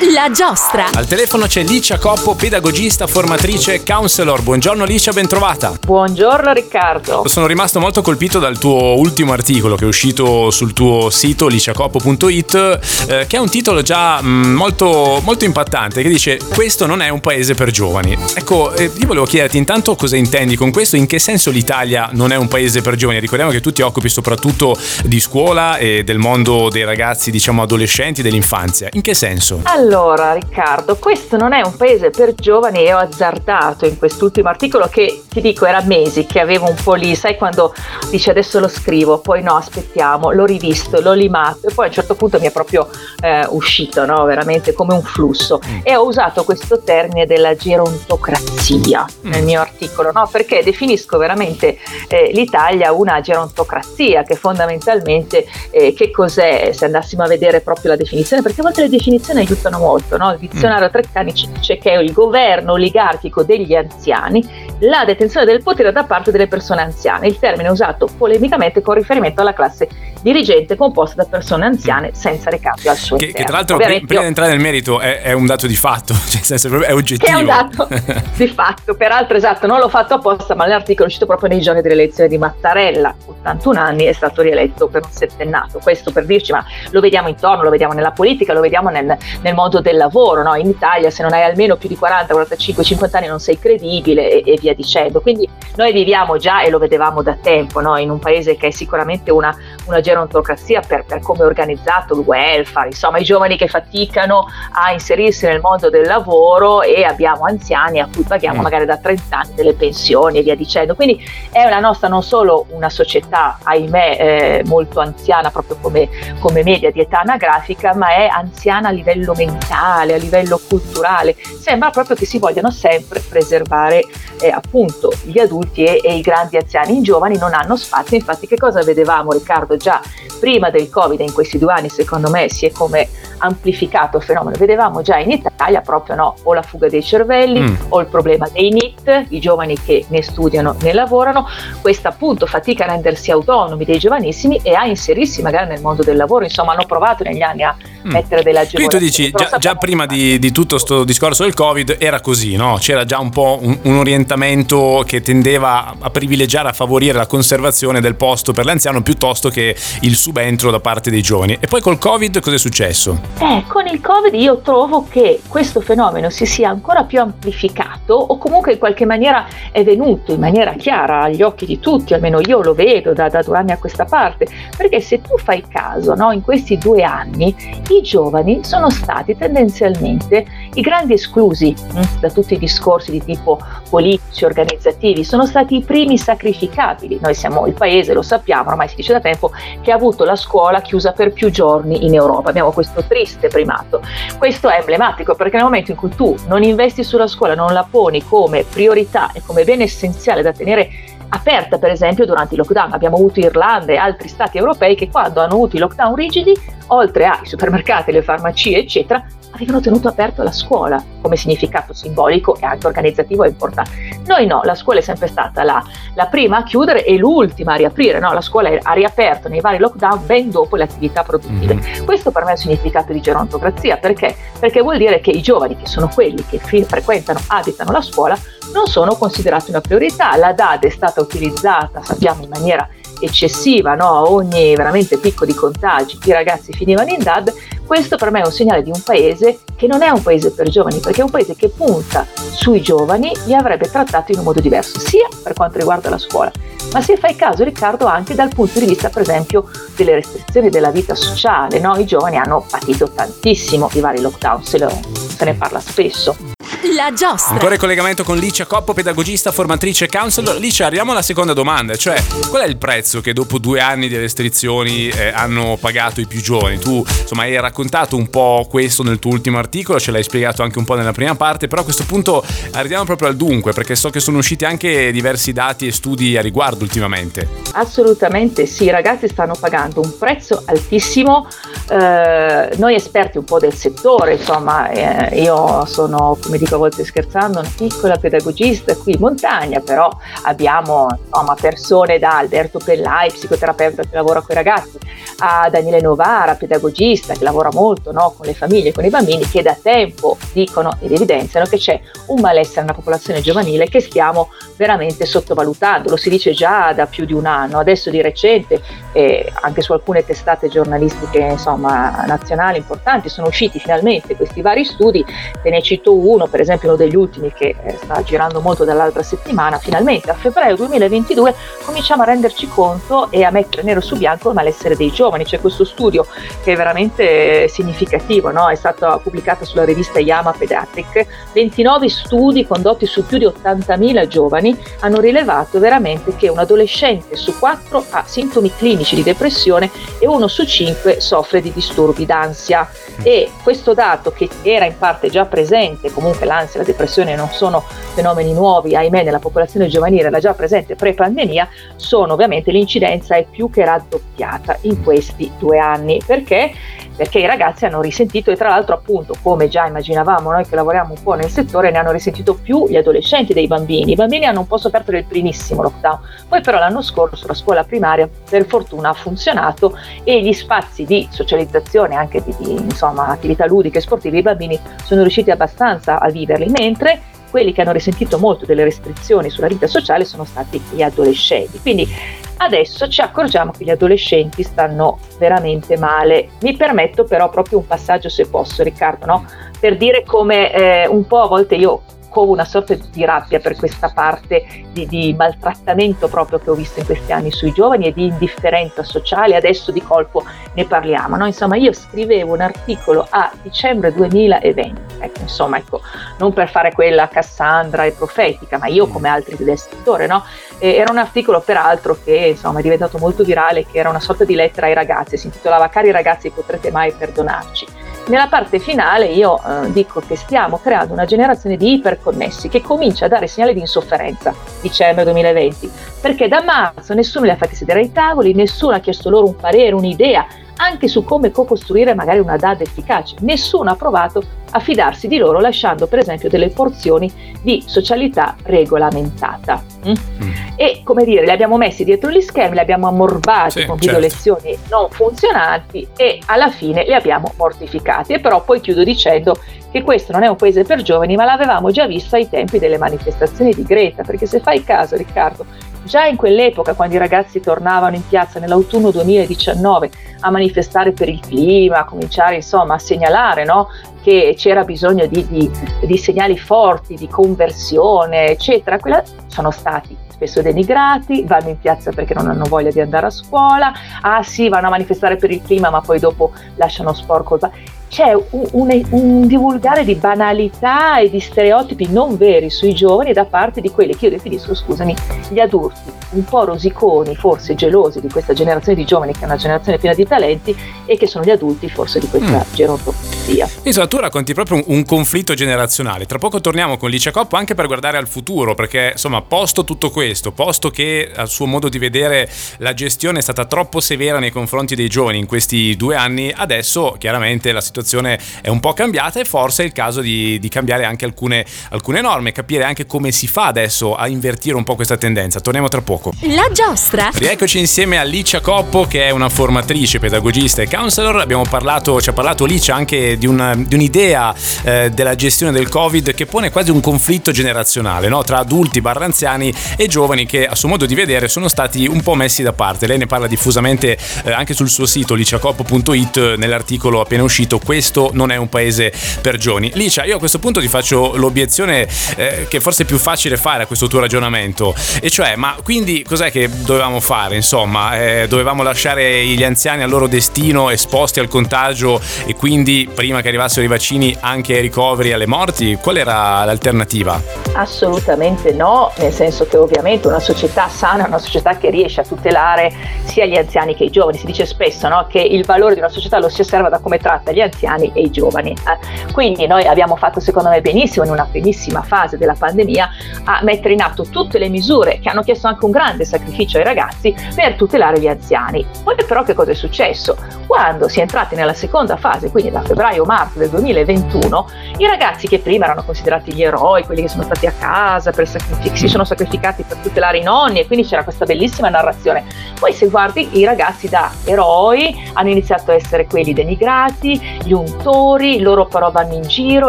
La giostra. Al telefono c'è Licia Coppo, pedagogista, formatrice, counselor. Buongiorno Licia, bentrovata. Buongiorno Riccardo. Sono rimasto molto colpito dal tuo ultimo articolo che è uscito sul tuo sito liciacoppo.it, eh, che ha un titolo già mh, mm, molto, molto impattante, che dice questo non è un paese per giovani. Ecco, eh, io volevo chiederti intanto cosa intendi con questo, in che senso l'Italia non è un paese per giovani. Ricordiamo che tu ti occupi soprattutto di scuola e del mondo dei ragazzi, diciamo adolescenti, dell'infanzia. In che senso? Allora, Riccardo, questo non è un paese per giovani e ho azzardato in quest'ultimo articolo che ti dico era mesi che avevo un po' lì, sai quando dici adesso lo scrivo, poi no, aspettiamo, l'ho rivisto, l'ho limato e poi a un certo punto mi è proprio eh, uscito, no? veramente come un flusso mm. e ho usato questo termine della gerontocrazia mm. nel mio articolo, no? perché definisco veramente eh, l'Italia una gerontocrazia che fondamentalmente eh, che cos'è se andassimo a vedere proprio la definizione, perché a volte le definizioni aiutano molto. No? Il dizionario. Treccani ci dice che è il governo oligarchico degli anziani, la detenzione del potere da parte delle persone anziane. Il termine usato polemicamente con riferimento alla classe dirigente composta da persone anziane senza ricambio al suo che, che tra l'altro, prima, prima di entrare nel merito, è, è, un dato di fatto, cioè senso è oggettivo. Che è un dato di fatto, peraltro esatto, non l'ho fatto apposta, ma l'articolo è uscito proprio nei giorni dell'elezione di Mattarella, 81 anni, è stato rieletto per un settennato. Questo per dirci, ma lo vediamo intorno, lo vediamo nella politica, lo vediamo nel, nel modo del lavoro. No? In Italia se non hai almeno più di 40, 45, 50 anni non sei credibile e, e via dicendo. Quindi noi viviamo già e lo vedevamo da tempo no? in un paese che è sicuramente una, una gerontocrazia per, per come è organizzato il welfare, insomma i giovani che faticano a inserirsi nel mondo del lavoro e abbiamo anziani a cui paghiamo mm. magari da 30 anni delle pensioni e via dicendo. Quindi è la nostra non solo una società, ahimè, eh, molto anziana proprio come, come media di età anagrafica, ma è anziana a livello mentale, a livello culturale, sembra proprio che si vogliano sempre preservare eh, appunto gli adulti e, e, i grandi anziani. I giovani non hanno spazio, infatti che cosa vedevamo Riccardo già prima del Covid in questi due anni secondo me si è come amplificato il fenomeno, vedevamo già in Italia proprio no, o la fuga dei cervelli mm. o il problema dei NIT, i giovani che ne studiano, ne lavorano, questa appunto fatica a rendersi autonomi dei giovanissimi e a inserirsi magari nel mondo del lavoro, insomma hanno provato negli anni a mm. mettere delle agevolazioni. Quindi tu dici, già, già prima di, di, tutto questo discorso del Covid era così, no? C'era già un po' un, un, orientamento che tendeva a privilegiare, a favorire la conservazione del posto per l'anziano piuttosto che il subentro da parte dei giovani. E poi col Covid cosa è successo? Eh, con il Covid io trovo che questo fenomeno si sia ancora più amplificato o comunque in qualche maniera è venuto in maniera chiara agli occhi di tutti, almeno io lo vedo da, da due anni a questa parte, perché se tu fai caso, no, in questi due anni i giovani sono stati tendenzialmente i grandi esclusi hm, da tutti i discorsi di tipo politici, organizzativi, sono stati i primi sacrificabili. Noi siamo il paese, lo sappiamo, ormai si dice da tempo, che ha avuto la scuola chiusa per più giorni in Europa. Abbiamo questo triste primato. Questo è emblematico perché nel momento in cui tu non investi sulla scuola, non la poni come priorità e come bene essenziale da tenere aperta per esempio durante i lockdown. Abbiamo avuto Irlanda e altri stati europei che quando hanno avuto i lockdown rigidi, oltre ai supermercati, le farmacie, eccetera, avevano tenuto aperto la scuola come significato simbolico e anche organizzativo importante. Noi no, la scuola è sempre stata la, la prima a chiudere e l'ultima a riaprire, no? la scuola ha riaperto nei vari lockdown ben dopo le attività produttive. Mm-hmm. Questo per me è un significato di gerontocrazia, perché? Perché vuol dire che i giovani, che sono quelli che frequentano, abitano la scuola, non sono considerati una priorità. La DAD è stata utilizzata, sappiamo, in maniera eccessiva, no? ogni veramente picco di contagi, i ragazzi finivano in DAD, questo per me è un segnale di un paese che non è un paese per giovani, perché è un paese che punta sui giovani, li avrebbe trattati in un modo diverso, sia per quanto riguarda la scuola, ma se fai caso Riccardo anche dal punto di vista per esempio delle restrizioni della vita sociale, no? i giovani hanno patito tantissimo i vari lockdown, se, lo, se ne parla spesso. La giostra. Ancora in collegamento con Licia Coppo, pedagogista, formatrice, counselor. Licia, arriviamo alla seconda domanda, cioè qual è il prezzo che dopo due anni di restrizioni eh, hanno pagato i più giovani? Tu insomma hai raccontato un po' questo nel tuo ultimo articolo, ce l'hai spiegato anche un po' nella prima parte, però a questo punto arriviamo proprio al dunque, perché so che sono usciti anche diversi dati e studi a riguardo ultimamente. Assolutamente sì, i ragazzi stanno pagando un prezzo altissimo. Eh, noi esperti un po' del settore, insomma, eh, io sono, come dico volte scherzando, una piccola pedagogista qui in montagna, però abbiamo insomma, persone da Alberto Pellai, psicoterapeuta che lavora con i ragazzi, a Daniele Novara, pedagogista che lavora molto no, con le famiglie, con i bambini, che da tempo dicono ed evidenziano che c'è un malessere nella popolazione giovanile che stiamo veramente sottovalutando, lo si dice già da più di un anno, adesso di recente eh, anche su alcune testate giornalistiche insomma, nazionali importanti sono usciti finalmente questi vari studi, te ne cito uno, per esempio uno degli ultimi che eh, sta girando molto dall'altra settimana, finalmente a febbraio 2022 cominciamo a renderci conto e a mettere nero su bianco il malessere dei giovani, c'è questo studio che è veramente significativo, no? è stato pubblicato sulla rivista Yama Pediatric, 29 studi condotti su più di 80.000 giovani hanno rilevato veramente che un adolescente su 4 ha sintomi clinici di depressione e uno su 5 soffre di disturbi d'ansia e questo dato che era in parte già presente, comunque l'ansia e la depressione non sono fenomeni nuovi, ahimè nella popolazione giovanile era già presente pre-pandemia, sono ovviamente l'incidenza è più che raddoppiata in questi due anni. Perché? Perché i ragazzi hanno risentito e tra l'altro appunto come già immaginavamo noi che lavoriamo un po' nel settore ne hanno risentito più gli adolescenti dei bambini. I bambini hanno un po' sofferto del primissimo lockdown, poi però l'anno scorso la scuola primaria per fortuna ha funzionato e gli spazi di socializzazione anche di, di insomma, attività ludiche e sportive i bambini sono riusciti abbastanza a viverli, mentre quelli che hanno risentito molto delle restrizioni sulla vita sociale sono stati gli adolescenti. Quindi adesso ci accorgiamo che gli adolescenti stanno veramente male. Mi permetto però proprio un passaggio se posso Riccardo, no? per dire come eh, un po' a volte io provoco una sorta di rabbia per questa parte di, di, maltrattamento proprio che ho visto in questi anni sui giovani e di indifferenza sociale, adesso di colpo ne parliamo. No? Insomma, io scrivevo un articolo a dicembre 2020, ecco, insomma, ecco, non per fare quella Cassandra e profetica, ma io come altri del settore, no? era un articolo peraltro che insomma, è diventato molto virale, che era una sorta di lettera ai ragazzi, si intitolava Cari ragazzi potrete mai perdonarci nella parte finale io eh, dico che stiamo creando una generazione di iperconnessi che comincia a dare segnali di insofferenza, dicembre 2020, perché da marzo nessuno li ha fatti sedere ai tavoli, nessuno ha chiesto loro un parere, un'idea, anche su come co-costruire magari una DAD efficace. Nessuno ha provato a fidarsi di loro lasciando per esempio delle porzioni di socialità regolamentata. Mm? Mm. E come dire, li abbiamo messi dietro gli schermi, li abbiamo ammorbati sì, con video certo. lezioni non funzionanti e alla fine li abbiamo mortificati. E però poi chiudo dicendo che questo non è un paese per giovani, ma l'avevamo già visto ai tempi delle manifestazioni di Greta, perché se fai caso Riccardo, Già in quell'epoca, quando i ragazzi tornavano in piazza nell'autunno 2019 a manifestare per il clima, a cominciare insomma a segnalare no, che c'era bisogno di, di, di, segnali forti, di conversione, eccetera, quella, sono stati spesso denigrati, vanno in piazza perché non hanno voglia di andare a scuola, ah sì, vanno a manifestare per il clima, ma poi dopo lasciano sporco il c'è un, un, un, divulgare di banalità e di stereotipi non veri sui giovani da parte di quelli che io definisco, scusami, gli adulti, un po' rosiconi, forse gelosi di questa generazione di giovani che è una generazione piena di talenti e che sono gli adulti forse di questa mm. Gerontocrazia. Insomma, tu racconti proprio un, un, conflitto generazionale. Tra poco torniamo con Licia Coppo anche per guardare al futuro, perché insomma, posto tutto questo, posto che al suo modo di vedere la gestione è stata troppo severa nei confronti dei giovani in questi due anni, adesso chiaramente la situazione situazione è un po' cambiata e forse è il caso di, di cambiare anche alcune, alcune norme, capire anche come si fa adesso a invertire un po' questa tendenza. Torniamo tra poco. La giostra. Rieccoci insieme a Licia Coppo che è una formatrice, pedagogista e counselor. Abbiamo parlato, ci ha parlato Licia anche di, una, di un'idea eh, della gestione del Covid che pone quasi un conflitto generazionale no? tra adulti, barra anziani e giovani che a suo modo di vedere sono stati un po' messi da parte. Lei ne parla diffusamente eh, anche sul suo sito liciacoppo.it nell'articolo appena uscito questo non è un paese per giovani. Licia, io a questo punto ti faccio l'obiezione eh, che forse è più facile fare a questo tuo ragionamento, e cioè, ma quindi cos'è che dovevamo fare? Insomma, eh, dovevamo lasciare gli anziani al loro destino esposti al contagio e quindi prima che arrivassero i vaccini anche ai ricoveri e alle morti? Qual era l'alternativa? Assolutamente no, nel senso che ovviamente una società sana è una società che riesce a tutelare sia gli anziani che i giovani. Si dice spesso no, che il valore di una società lo si osserva da come tratta gli anziani e i giovani. Eh, quindi noi abbiamo fatto secondo me benissimo in una primissima fase della pandemia a mettere in atto tutte le misure che hanno chiesto anche un grande sacrificio ai ragazzi per tutelare gli anziani. Poi però che cosa è successo? Quando si è entrati nella seconda fase, quindi da febbraio-marzo del 2021, i ragazzi che prima erano considerati gli eroi, quelli che sono stati a casa, sacrific- si sono sacrificati per tutelare i nonni e quindi c'era questa bellissima narrazione. Poi se guardi i ragazzi da eroi hanno iniziato a essere quelli denigrati, gli untori, loro però vanno in giro,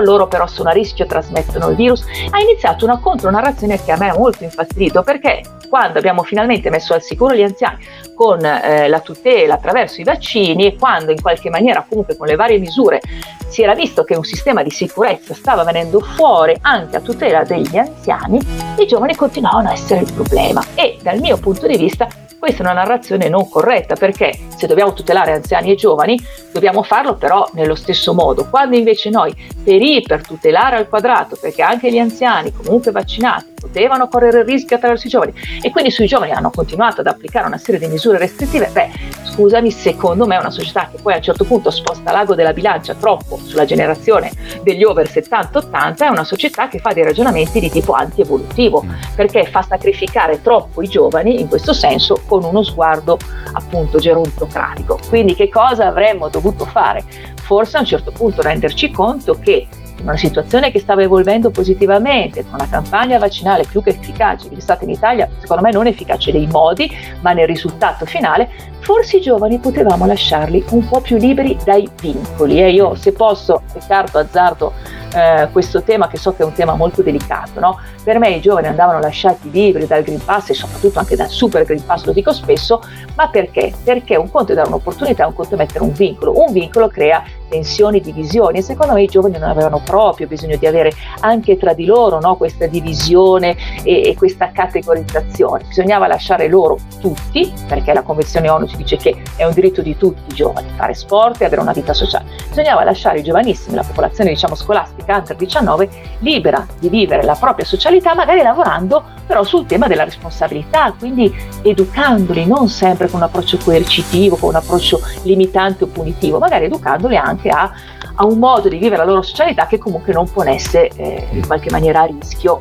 loro però sono a rischio, trasmettono il virus. Ha iniziato una contronarrazione che a me ha molto infastidito perché quando abbiamo finalmente messo al sicuro gli anziani con eh, la tutela attraverso i vaccini e quando in qualche maniera comunque con le varie misure si era visto che un sistema di sicurezza stava venendo fuori anche a tutela degli anziani, i giovani continuavano a essere il problema e dal mio punto di vista questa è una narrazione non corretta perché se dobbiamo tutelare anziani e giovani dobbiamo farlo però nello stesso modo. Quando invece noi per iper tutelare al quadrato, perché anche gli anziani comunque vaccinati potevano correre il rischio attraverso i giovani e quindi sui giovani hanno continuato ad applicare una serie di misure restrittive, beh, scusami, secondo me una società che poi a un certo punto sposta l'ago della bilancia troppo sulla generazione degli over 70-80 è una società che fa dei ragionamenti di tipo anti-evolutivo, mm. perché fa sacrificare troppo i giovani in questo senso con uno sguardo appunto gerontocratico. Quindi che cosa avremmo dovuto fare? Forse a un certo punto renderci conto che una situazione che stava evolvendo positivamente, con una campagna vaccinale più che efficace, che è stata in Italia, secondo me non efficace nei modi, ma nel risultato finale, forse i giovani potevamo lasciarli un po' più liberi dai vincoli. E io, se posso, Riccardo, azzardo eh, questo tema che so che è un tema molto delicato. No? Per me i giovani andavano lasciati liberi dal Green Pass e soprattutto anche dal Super Green Pass, lo dico spesso, ma perché? Perché un conto è dare un'opportunità, un conto è mettere un vincolo. Un vincolo crea tensioni, divisioni e secondo me i giovani non avevano proprio bisogno di avere anche tra di loro no? questa divisione e, e questa categorizzazione. Bisognava lasciare loro tutti, perché la Convenzione ONU ci dice che è un diritto di tutti i giovani fare sport e avere una vita sociale. Bisognava lasciare i giovanissimi, la popolazione diciamo scolastica, under 19 libera di vivere la propria socialità, magari lavorando però sul tema della responsabilità, quindi educandoli non sempre con un approccio coercitivo, con un approccio limitante o punitivo, magari educandoli anche a, a un modo di vivere la loro socialità che comunque non ponesse eh, in qualche maniera a rischio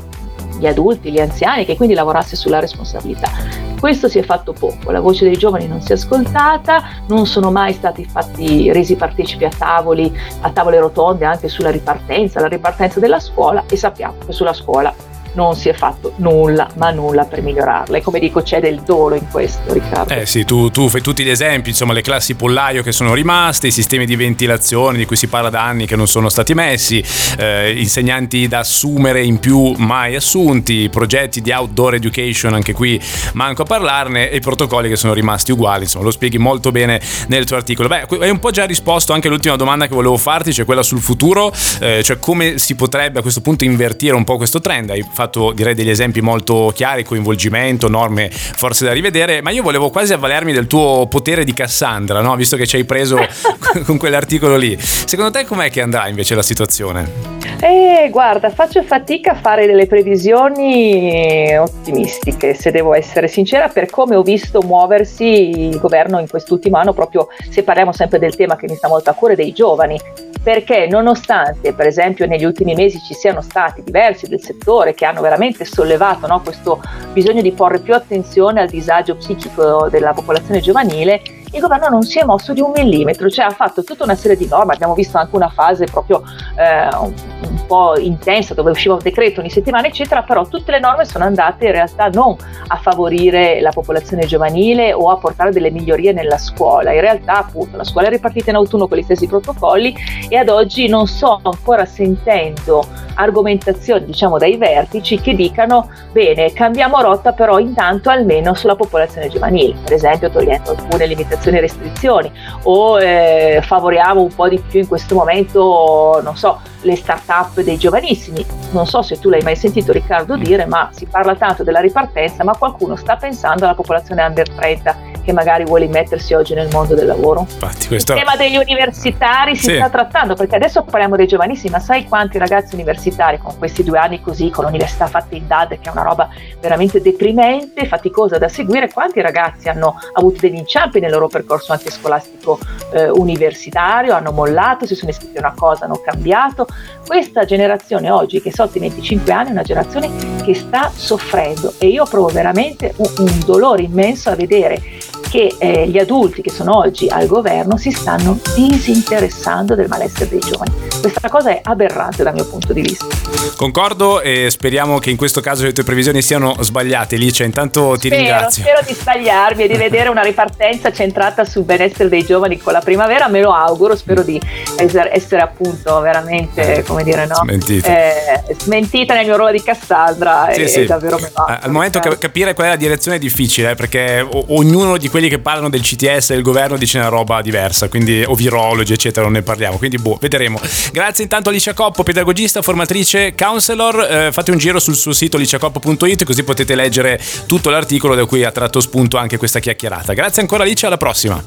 gli adulti, gli anziani, che quindi lavorasse sulla responsabilità. Questo si è fatto poco, la voce dei giovani non si è ascoltata, non sono mai stati fatti, resi partecipi a tavoli, a tavole rotonde anche sulla ripartenza, la ripartenza della scuola e sappiamo che sulla scuola non si è fatto nulla, ma nulla per migliorarla. E come dico, c'è del dolo in questo, Riccardo. Eh sì, tu, tu fai tutti gli esempi, insomma, le classi pollaio che sono rimaste, i sistemi di ventilazione di cui si parla da anni che non sono stati messi, eh, insegnanti da assumere in più mai assunti, progetti di outdoor education, anche qui manco a parlarne, e i protocolli che sono rimasti uguali, insomma, lo spieghi molto bene nel tuo articolo. Beh, hai un po' già risposto anche all'ultima domanda che volevo farti, cioè quella sul futuro, eh, cioè come si potrebbe a questo punto invertire un po' questo trend. Hai fatto fatto direi degli esempi molto chiari, coinvolgimento, norme forse da rivedere, ma io volevo quasi avvalermi del tuo potere di Cassandra, no? visto che ci hai preso con quell'articolo lì. Secondo te com'è che andrà invece la situazione? Eh, guarda, faccio fatica a fare delle previsioni ottimistiche, se devo essere sincera, per come ho visto muoversi il governo in quest'ultimo anno, proprio se parliamo sempre del tema che mi sta molto a cuore dei giovani perché nonostante per esempio negli ultimi mesi ci siano stati diversi del settore che hanno veramente sollevato no, questo bisogno di porre più attenzione al disagio psichico della popolazione giovanile, il governo non si è mosso di un millimetro, cioè ha fatto tutta una serie di norme, abbiamo visto anche una fase proprio eh, un, un, po' intensa dove usciva un decreto ogni settimana eccetera, però tutte le norme sono andate in realtà non a favorire la popolazione giovanile o a portare delle migliorie nella scuola, in realtà appunto la scuola è ripartita in autunno con gli stessi protocolli e ad oggi non sto ancora sentendo argomentazioni diciamo dai vertici che dicano bene cambiamo rotta però intanto almeno sulla popolazione giovanile, per esempio togliendo alcune limitazioni limitazioni e restrizioni o eh, favoriamo un po' di più in questo momento, non so, le start-up dei giovanissimi. Non so se tu l'hai mai sentito Riccardo dire, ma si parla tanto della ripartenza, ma qualcuno sta pensando alla popolazione under 30 che magari vuole mettersi oggi nel mondo del lavoro. Infatti, questo... Il tema degli universitari si sì. sta trattando, perché adesso parliamo dei giovanissimi, ma sai quanti ragazzi universitari con questi due anni così, con l'università fatta in DAD, che è una roba veramente deprimente, faticosa da seguire, quanti ragazzi hanno avuto degli inciampi nel loro percorso anche scolastico eh, universitario, hanno mollato, si sono iscritti a una cosa, hanno cambiato. Questa generazione oggi, che è sotto i 25 anni, è una generazione che sta soffrendo e io provo veramente un, un dolore immenso a vedere che eh, gli adulti che sono oggi al governo si stanno disinteressando del malessere dei giovani. Questa cosa è aberrante dal mio punto di vista. Concordo e speriamo che in questo caso le tue previsioni siano sbagliate. Licia, intanto ti spero, ringrazio. Spero di sbagliarmi e di vedere una ripartenza centrata sul benessere dei giovani con la primavera, me lo auguro, spero di essere, appunto veramente, come dire, no? Smentita. Eh, smentita nel mio ruolo di Cassandra sì, e, sì. davvero me va. Al momento capire qual è la direzione è difficile, eh, perché ognuno di quelli quelli che parlano del CTS e del governo dice una roba diversa, quindi o virologi, eccetera, non ne parliamo. Quindi, boh, vedremo. Grazie intanto a Alicia Coppo, pedagogista, formatrice, counselor. Eh, fate un giro sul suo sito liciacoppo.it così potete leggere tutto l'articolo da cui ha tratto spunto anche questa chiacchierata. Grazie ancora Alicia, alla prossima.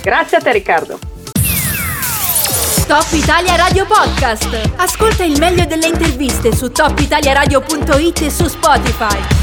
Grazie a te Riccardo. Top Italia Radio Podcast. Ascolta il meglio delle interviste su topitaliaradio.it e su Spotify.